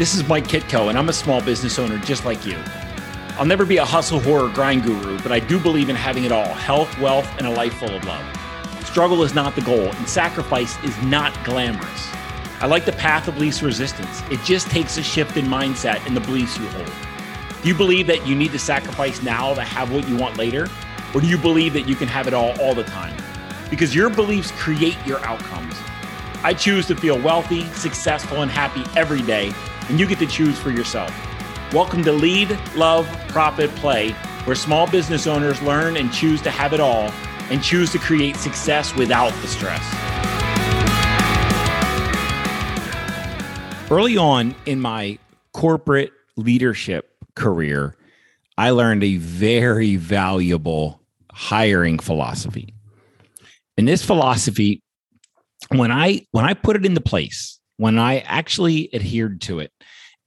This is Mike Kitko, and I'm a small business owner just like you. I'll never be a hustle horror grind guru, but I do believe in having it all health, wealth, and a life full of love. Struggle is not the goal, and sacrifice is not glamorous. I like the path of least resistance. It just takes a shift in mindset and the beliefs you hold. Do you believe that you need to sacrifice now to have what you want later? Or do you believe that you can have it all all the time? Because your beliefs create your outcomes. I choose to feel wealthy, successful, and happy every day, and you get to choose for yourself. Welcome to Lead, Love, Profit, Play, where small business owners learn and choose to have it all and choose to create success without the stress. Early on in my corporate leadership career, I learned a very valuable hiring philosophy. And this philosophy, when I when I put it into place, when I actually adhered to it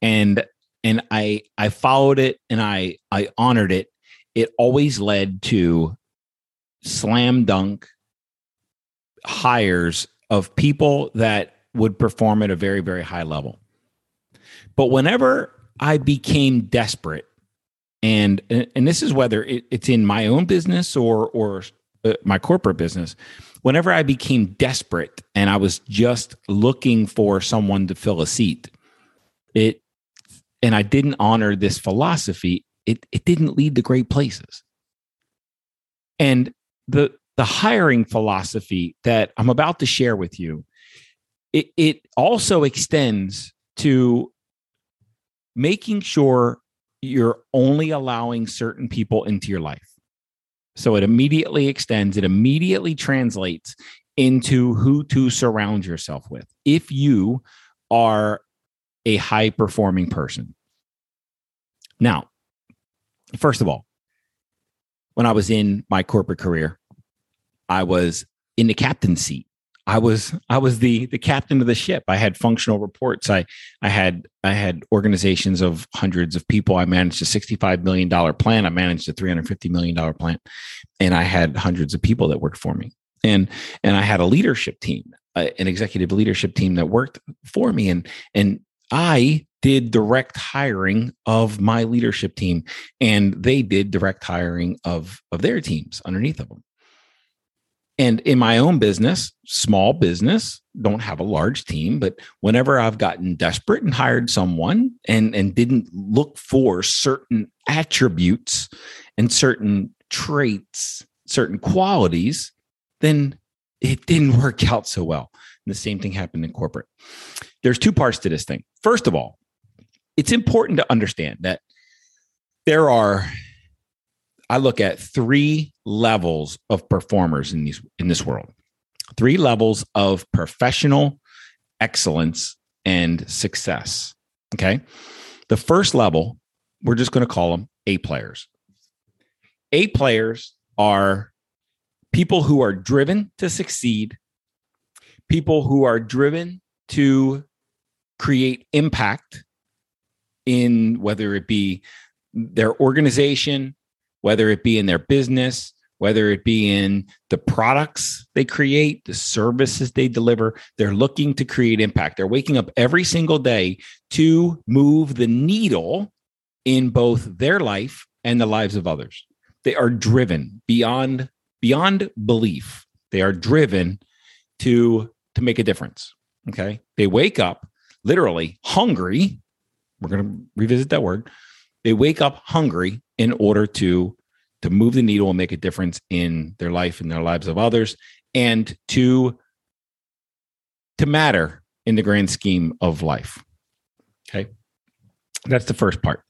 and and I I followed it and I I honored it, it always led to slam dunk hires of people that would perform at a very very high level. But whenever I became desperate and and this is whether it's in my own business or or uh, my corporate business whenever i became desperate and i was just looking for someone to fill a seat it and i didn't honor this philosophy it it didn't lead to great places and the the hiring philosophy that i'm about to share with you it, it also extends to making sure you're only allowing certain people into your life. So it immediately extends, it immediately translates into who to surround yourself with. If you are a high performing person. Now, first of all, when I was in my corporate career, I was in the captain seat. I was I was the the captain of the ship. I had functional reports. I I had I had organizations of hundreds of people. I managed a sixty five million dollar plan. I managed a three hundred fifty million dollar plan, and I had hundreds of people that worked for me. And and I had a leadership team, uh, an executive leadership team that worked for me. And and I did direct hiring of my leadership team, and they did direct hiring of of their teams underneath of them. And in my own business, small business, don't have a large team, but whenever I've gotten desperate and hired someone and, and didn't look for certain attributes and certain traits, certain qualities, then it didn't work out so well. And the same thing happened in corporate. There's two parts to this thing. First of all, it's important to understand that there are I look at three levels of performers in these in this world. Three levels of professional excellence and success. Okay. The first level, we're just going to call them A players. A players are people who are driven to succeed, people who are driven to create impact in whether it be their organization, whether it be in their business, whether it be in the products they create, the services they deliver, they're looking to create impact. They're waking up every single day to move the needle in both their life and the lives of others. They are driven beyond beyond belief. They are driven to to make a difference. Okay? They wake up literally hungry. We're going to revisit that word. They wake up hungry in order to to move the needle and make a difference in their life and their lives of others and to to matter in the grand scheme of life. Okay? That's the first part.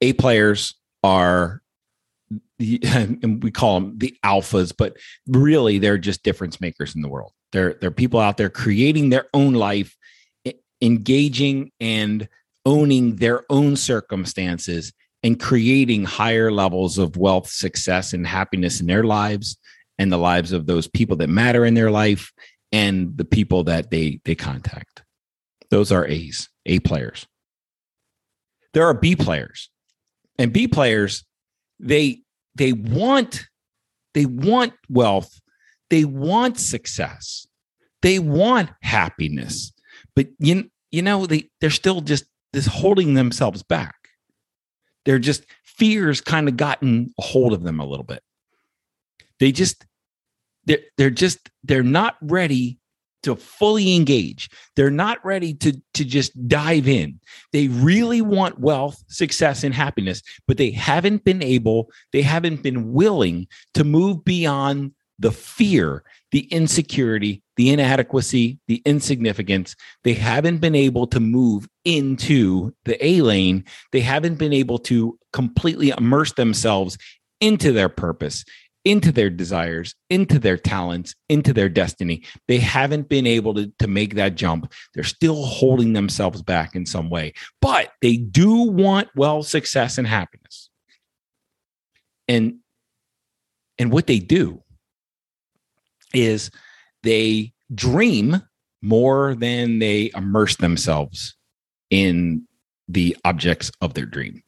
A players are and we call them the alphas but really they're just difference makers in the world. They're they're people out there creating their own life engaging and owning their own circumstances and creating higher levels of wealth, success, and happiness in their lives and the lives of those people that matter in their life and the people that they they contact. Those are A's, A players. There are B players. And B players, they they want they want wealth, they want success, they want happiness. But you you know, they they're still just this holding themselves back. They're just fears kind of gotten a hold of them a little bit. They just they're they're just they're not ready to fully engage. They're not ready to to just dive in. They really want wealth, success and happiness, but they haven't been able, they haven't been willing to move beyond the fear, the insecurity, the inadequacy, the insignificance. They haven't been able to move into the A lane. They haven't been able to completely immerse themselves into their purpose, into their desires, into their talents, into their destiny. They haven't been able to, to make that jump. They're still holding themselves back in some way, but they do want well, success, and happiness. And and what they do is they dream more than they immerse themselves in the objects of their dream.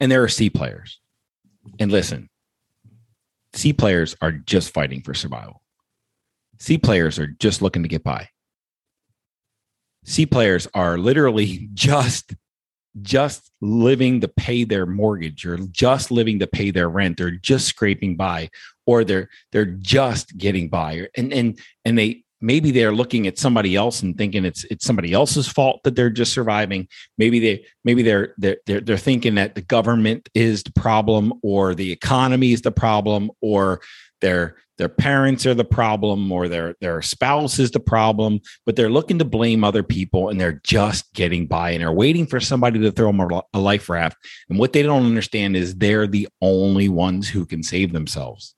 And there are C players. And listen, C players are just fighting for survival. C players are just looking to get by. C players are literally just just living to pay their mortgage or just living to pay their rent or just scraping by or they're they're just getting by and and and they maybe they're looking at somebody else and thinking it's it's somebody else's fault that they're just surviving. Maybe they maybe they're they're they're, they're thinking that the government is the problem or the economy is the problem or their their parents are the problem or their their spouse is the problem but they're looking to blame other people and they're just getting by and they're waiting for somebody to throw them a life raft. And what they don't understand is they're the only ones who can save themselves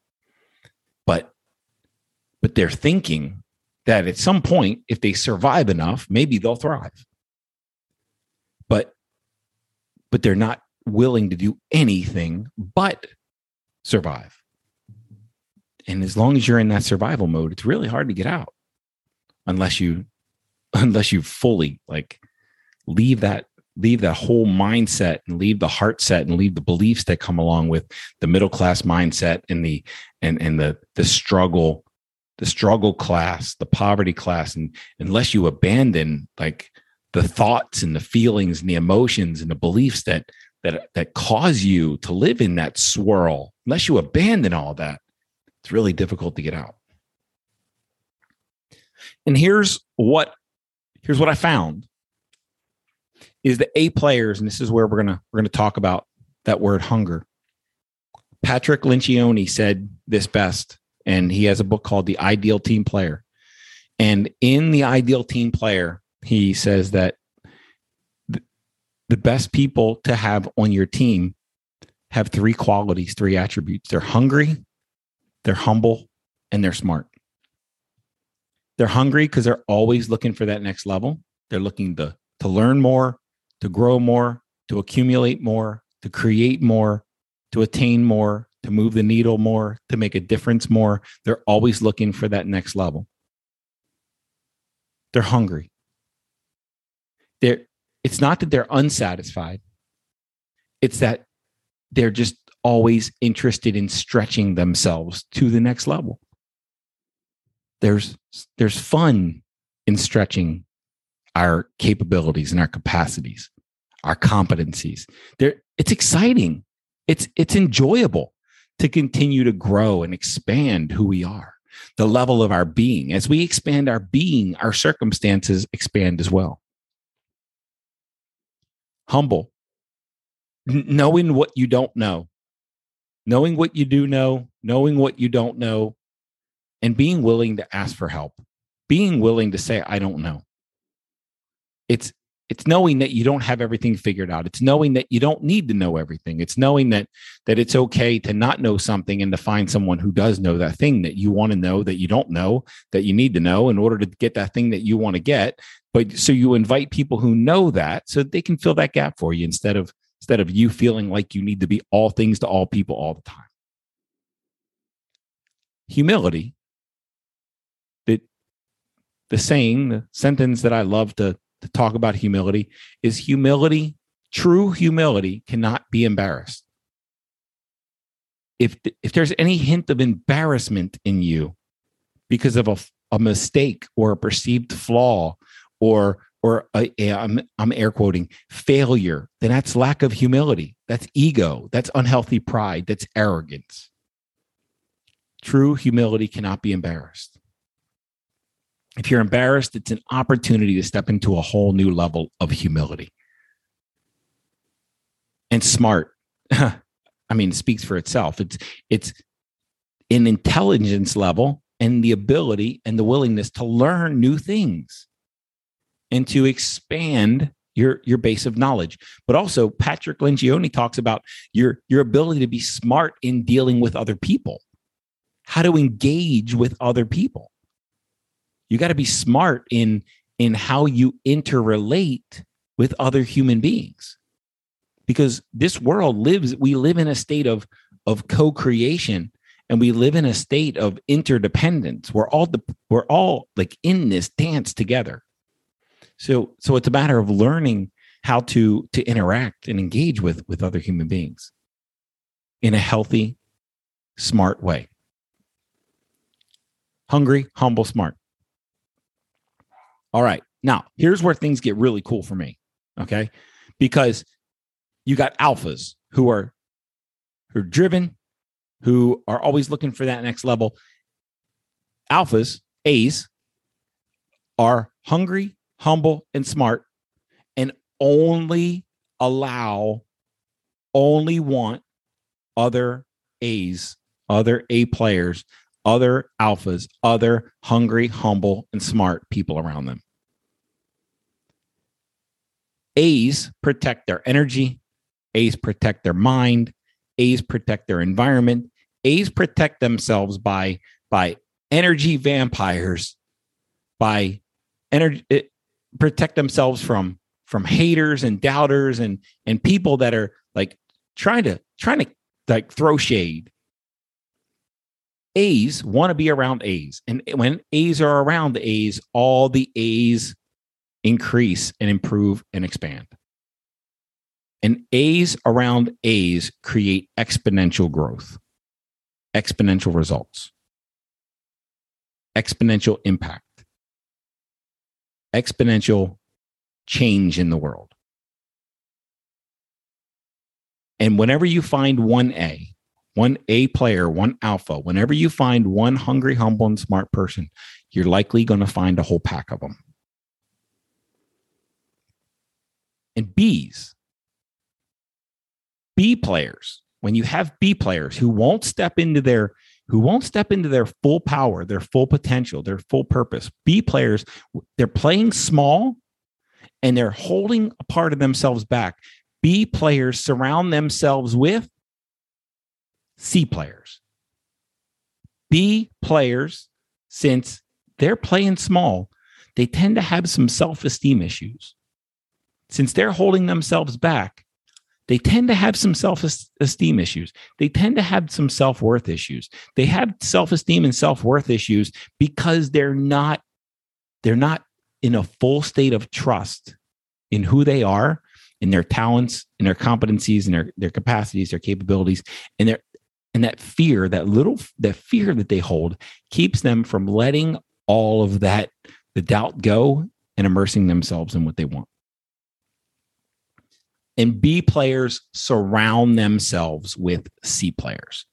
but they're thinking that at some point if they survive enough maybe they'll thrive. But but they're not willing to do anything but survive. And as long as you're in that survival mode it's really hard to get out unless you unless you fully like leave that leave that whole mindset and leave the heart set and leave the beliefs that come along with the middle class mindset and the and and the the struggle the struggle class the poverty class and unless you abandon like the thoughts and the feelings and the emotions and the beliefs that that that cause you to live in that swirl unless you abandon all that it's really difficult to get out and here's what here's what i found is the A players, and this is where we're gonna we're gonna talk about that word hunger. Patrick Lencioni said this best, and he has a book called The Ideal Team Player. And in the Ideal Team Player, he says that the best people to have on your team have three qualities, three attributes. They're hungry, they're humble, and they're smart. They're hungry because they're always looking for that next level. They're looking to, to learn more, to grow more, to accumulate more, to create more, to attain more, to move the needle more, to make a difference more. They're always looking for that next level. They're hungry. They're, it's not that they're unsatisfied, it's that they're just always interested in stretching themselves to the next level. There's, there's fun in stretching our capabilities and our capacities, our competencies. There, it's exciting. It's it's enjoyable to continue to grow and expand who we are, the level of our being. As we expand our being, our circumstances expand as well. Humble, knowing what you don't know, knowing what you do know, knowing what you don't know, and being willing to ask for help, being willing to say, I don't know it's it's knowing that you don't have everything figured out. It's knowing that you don't need to know everything. It's knowing that that it's okay to not know something and to find someone who does know that thing that you want to know that you don't know that you need to know in order to get that thing that you want to get. But so you invite people who know that so that they can fill that gap for you instead of instead of you feeling like you need to be all things to all people all the time. Humility. The the saying the sentence that i love to to talk about humility is humility, true humility cannot be embarrassed. If, if there's any hint of embarrassment in you because of a a mistake or a perceived flaw or or a, I'm, I'm air quoting failure, then that's lack of humility. That's ego. That's unhealthy pride. That's arrogance. True humility cannot be embarrassed. If you're embarrassed, it's an opportunity to step into a whole new level of humility. And smart, I mean, speaks for itself. It's it's an intelligence level and the ability and the willingness to learn new things and to expand your your base of knowledge but also patrick lencioni talks about your your ability to be smart in dealing with other people how to engage with other people you got to be smart in in how you interrelate with other human beings because this world lives we live in a state of of co-creation and we live in a state of interdependence we're all the, we're all like in this dance together so so it's a matter of learning how to to interact and engage with with other human beings in a healthy, smart way. Hungry, humble, smart. All right. Now, here's where things get really cool for me. Okay? Because you got alphas who are who are driven, who are always looking for that next level. Alphas, A's, are hungry, humble, and smart, and only allow, only want other A's, other A players, other alphas, other hungry, humble, and smart people around them. A's protect their energy, A's protect their mind, A's protect their environment, A's protect themselves by by energy vampires, by energy eh, protect themselves from from haters and doubters and and people that are like trying to trying to like throw shade a's want to be around a's and when a's are around the a's all the a's increase and improve and expand and a's around a's create exponential growth exponential results exponential impact exponential change in the world. And whenever you find one A, one A player, one alpha, whenever you find one hungry, humble, and smart person, you're likely going to find a whole pack of them. And B's, B players, when you have B players who won't step into their who won't step into their full power, their full potential, their full purpose. B players, they're playing small and they're holding a part of themselves back. B players surround themselves with C players. B players, since they're playing small, they tend to have some self esteem issues. Since they're holding themselves back, they tend to have some self esteem issues. They tend to have some self worth issues. They have self esteem and self worth issues because they're not they're not in a full state of trust in who they are, in their talents, in their competencies, in their their capacities, their capabilities, and their and that fear, that little that fear that they hold, keeps them from letting all of that the doubt go and immersing themselves in what they want and B players surround themselves with C players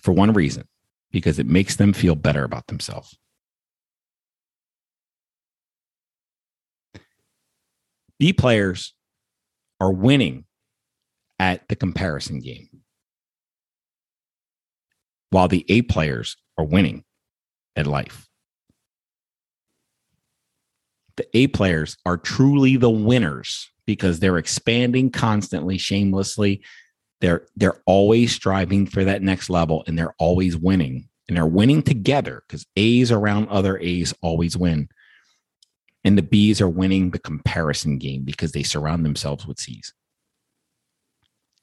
for one reason because it makes them feel better about themselves. B players are winning at the comparison game, while the A players are winning at life. The A players are truly the winners because they're expanding constantly, shamelessly. They're they're always striving for that next level and they're always winning. And they're winning together because A's around other A's always win. And the B's are winning the comparison game because they surround themselves with C's.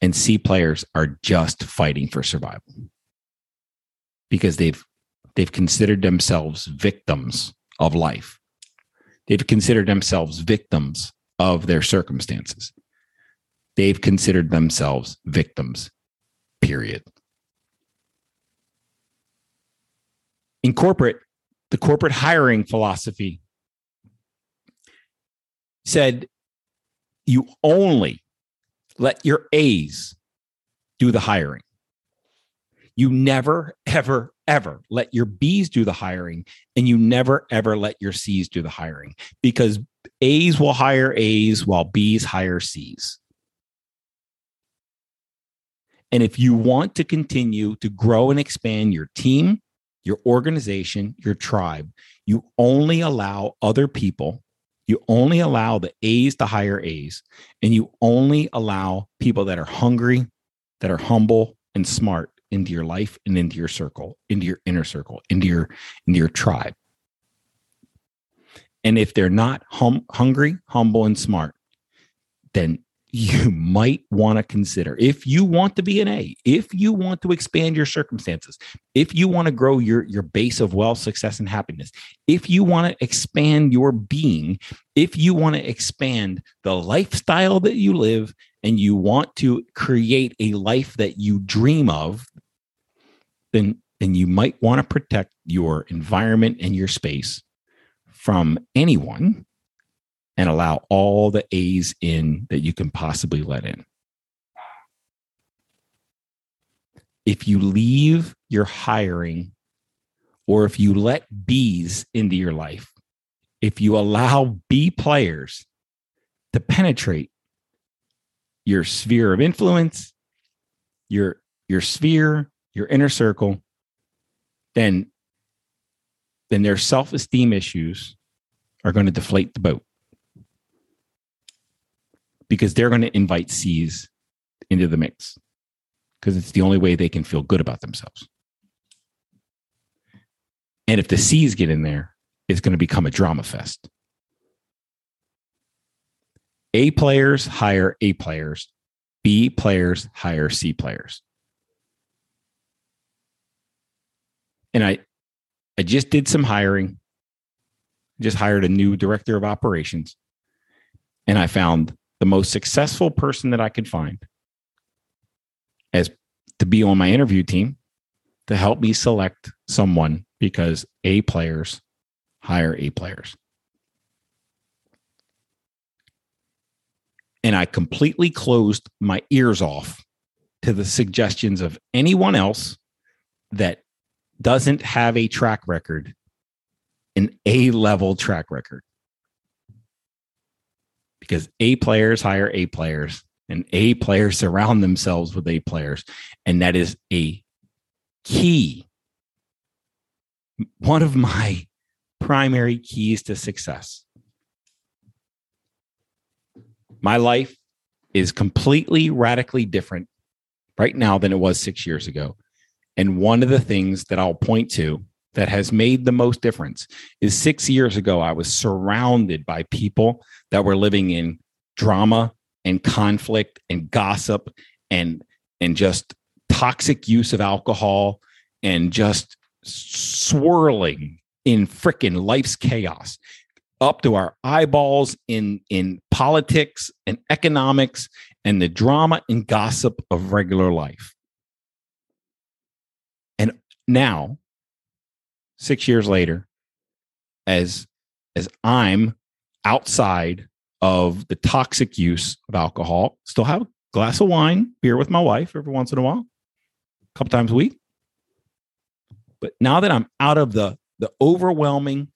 And C players are just fighting for survival because they've they've considered themselves victims of life. They've considered themselves victims of their circumstances. They've considered themselves victims, period. In corporate, the corporate hiring philosophy said you only let your A's do the hiring. You never, ever, ever let your B's do the hiring, and you never, ever let your C's do the hiring because A's will hire A's while B's hire C's. And if you want to continue to grow and expand your team, your organization, your tribe, you only allow other people, you only allow the A's to hire A's, and you only allow people that are hungry, that are humble and smart into your life and into your circle, into your inner circle, into your into your tribe. And if they're not hum- hungry, humble, and smart, then you might want to consider if you want to be an A, if you want to expand your circumstances, if you want to grow your, your base of wealth, success, and happiness, if you want to expand your being, if you want to expand the lifestyle that you live, and you want to create a life that you dream of, then, then you might want to protect your environment and your space from anyone and allow all the A's in that you can possibly let in. If you leave your hiring or if you let B's into your life, if you allow B players to penetrate your sphere of influence, your your sphere, your inner circle, then then their self-esteem issues are going to deflate the boat because they're going to invite C's into the mix because it's the only way they can feel good about themselves. And if the C's get in there, it's going to become a drama fest. A players hire A players, B players hire C players. And I I just did some hiring. Just hired a new director of operations. And I found the most successful person that I could find as to be on my interview team to help me select someone because A players hire A players. and I completely closed my ears off to the suggestions of anyone else that doesn't have a track record, an A level track record. Because A players hire A players and A players surround themselves with A players. And that is a key, one of my primary keys to success my life is completely radically different right now than it was six years ago. And one of the things that I'll point to that has made the most difference is six years ago, I was surrounded by people that were living in drama and conflict and gossip and and just toxic use of alcohol and just swirling in freaking life's chaos up to our eyeballs in in politics and economics and the drama and gossip of regular life. Now 6 years later as as I'm outside of the toxic use of alcohol, still have a glass of wine, beer with my wife every once in a while, a couple times a week. But now that I'm out of the the overwhelming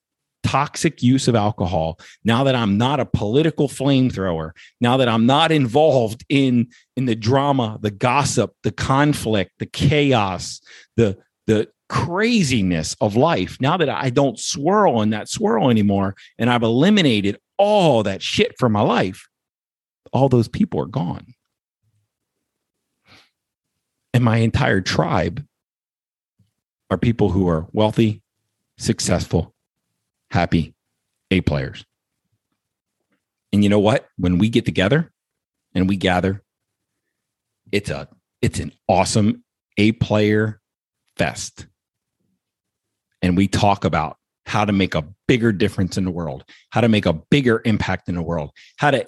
toxic use of alcohol now that i'm not a political flamethrower now that i'm not involved in in the drama the gossip the conflict the chaos the the craziness of life now that i don't swirl in that swirl anymore and i've eliminated all that shit from my life all those people are gone and my entire tribe are people who are wealthy successful happy A players. And you know what? When we get together and we gather, it's a it's an awesome A player fest. And we talk about how to make a bigger difference in the world, how to make a bigger impact in the world, how to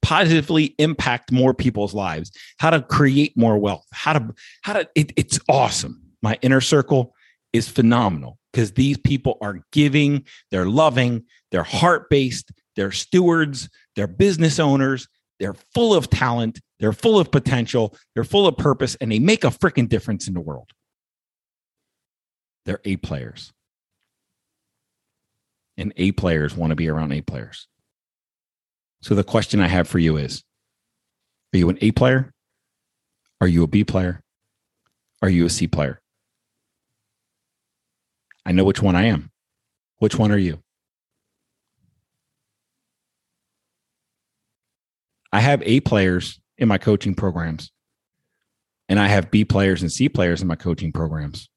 positively impact more people's lives, how to create more wealth, how to how to it, it's awesome. My inner circle is phenomenal because these people are giving, they're loving, they're heart based, they're stewards, they're business owners, they're full of talent, they're full of potential, they're full of purpose, and they make a freaking difference in the world. They're A players. And A players want to be around A players. So the question I have for you is Are you an A player? Are you a B player? Are you a C player? I know which one I am. Which one are you? I have A players in my coaching programs, and I have B players and C players in my coaching programs.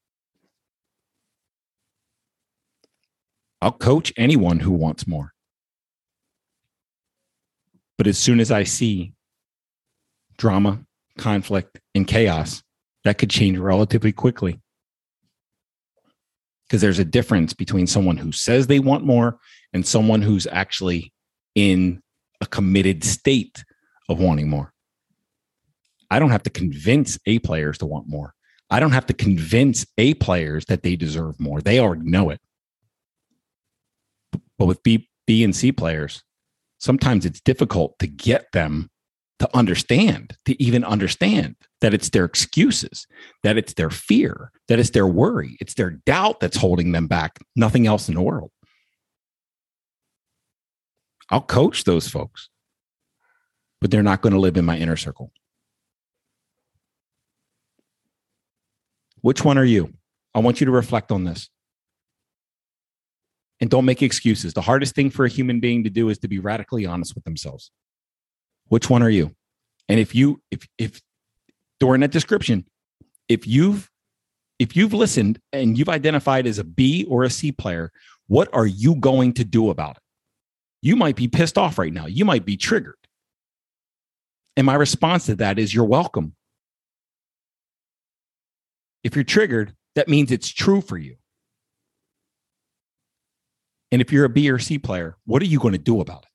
I'll coach anyone who wants more. But as soon as I see drama, conflict, and chaos, that could change relatively quickly. Because there's a difference between someone who says they want more and someone who's actually in a committed state of wanting more. I don't have to convince A players to want more. I don't have to convince A players that they deserve more. They already know it. But with B, B and C players, sometimes it's difficult to get them to understand, to even understand that it's their excuses, that it's their fear, that it's their worry, it's their doubt that's holding them back, nothing else in the world. I'll coach those folks, but they're not going to live in my inner circle. Which one are you? I want you to reflect on this. And don't make excuses. The hardest thing for a human being to do is to be radically honest with themselves. Which one are you? And if you if if during that description, if you've if you've listened and you've identified as a B or a C player, what are you going to do about it? You might be pissed off right now. You might be triggered. And my response to that is you're welcome. If you're triggered, that means it's true for you. And if you're a B or C player, what are you going to do about it?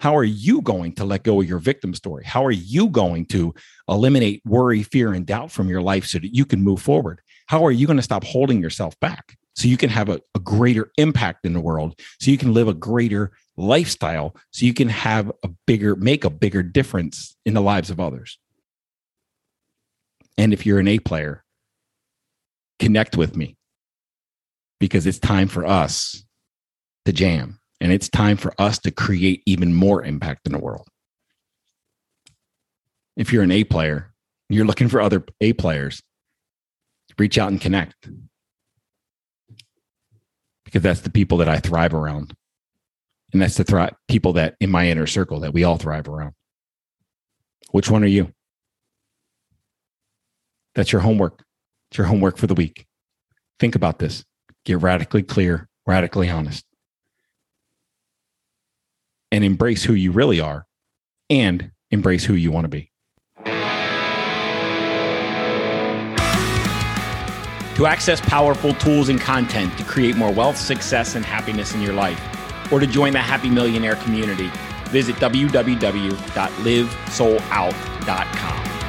How are you going to let go of your victim story? How are you going to eliminate worry, fear, and doubt from your life so that you can move forward? How are you going to stop holding yourself back so you can have a, a greater impact in the world, so you can live a greater lifestyle, so you can have a bigger, make a bigger difference in the lives of others? And if you're an A player, connect with me because it's time for us to jam and it's time for us to create even more impact in the world. If you're an A player, you're looking for other A players, reach out and connect because that's the people that I thrive around. And that's the thri- people that in my inner circle that we all thrive around. Which one are you? That's your homework. It's your homework for the week. Think about this. Get radically clear, radically honest, and embrace who you really are and embrace who you want to be. To access powerful tools and content to create more wealth, success, and happiness in your life, or to join the Happy Millionaire community, visit www.livesoulout.com.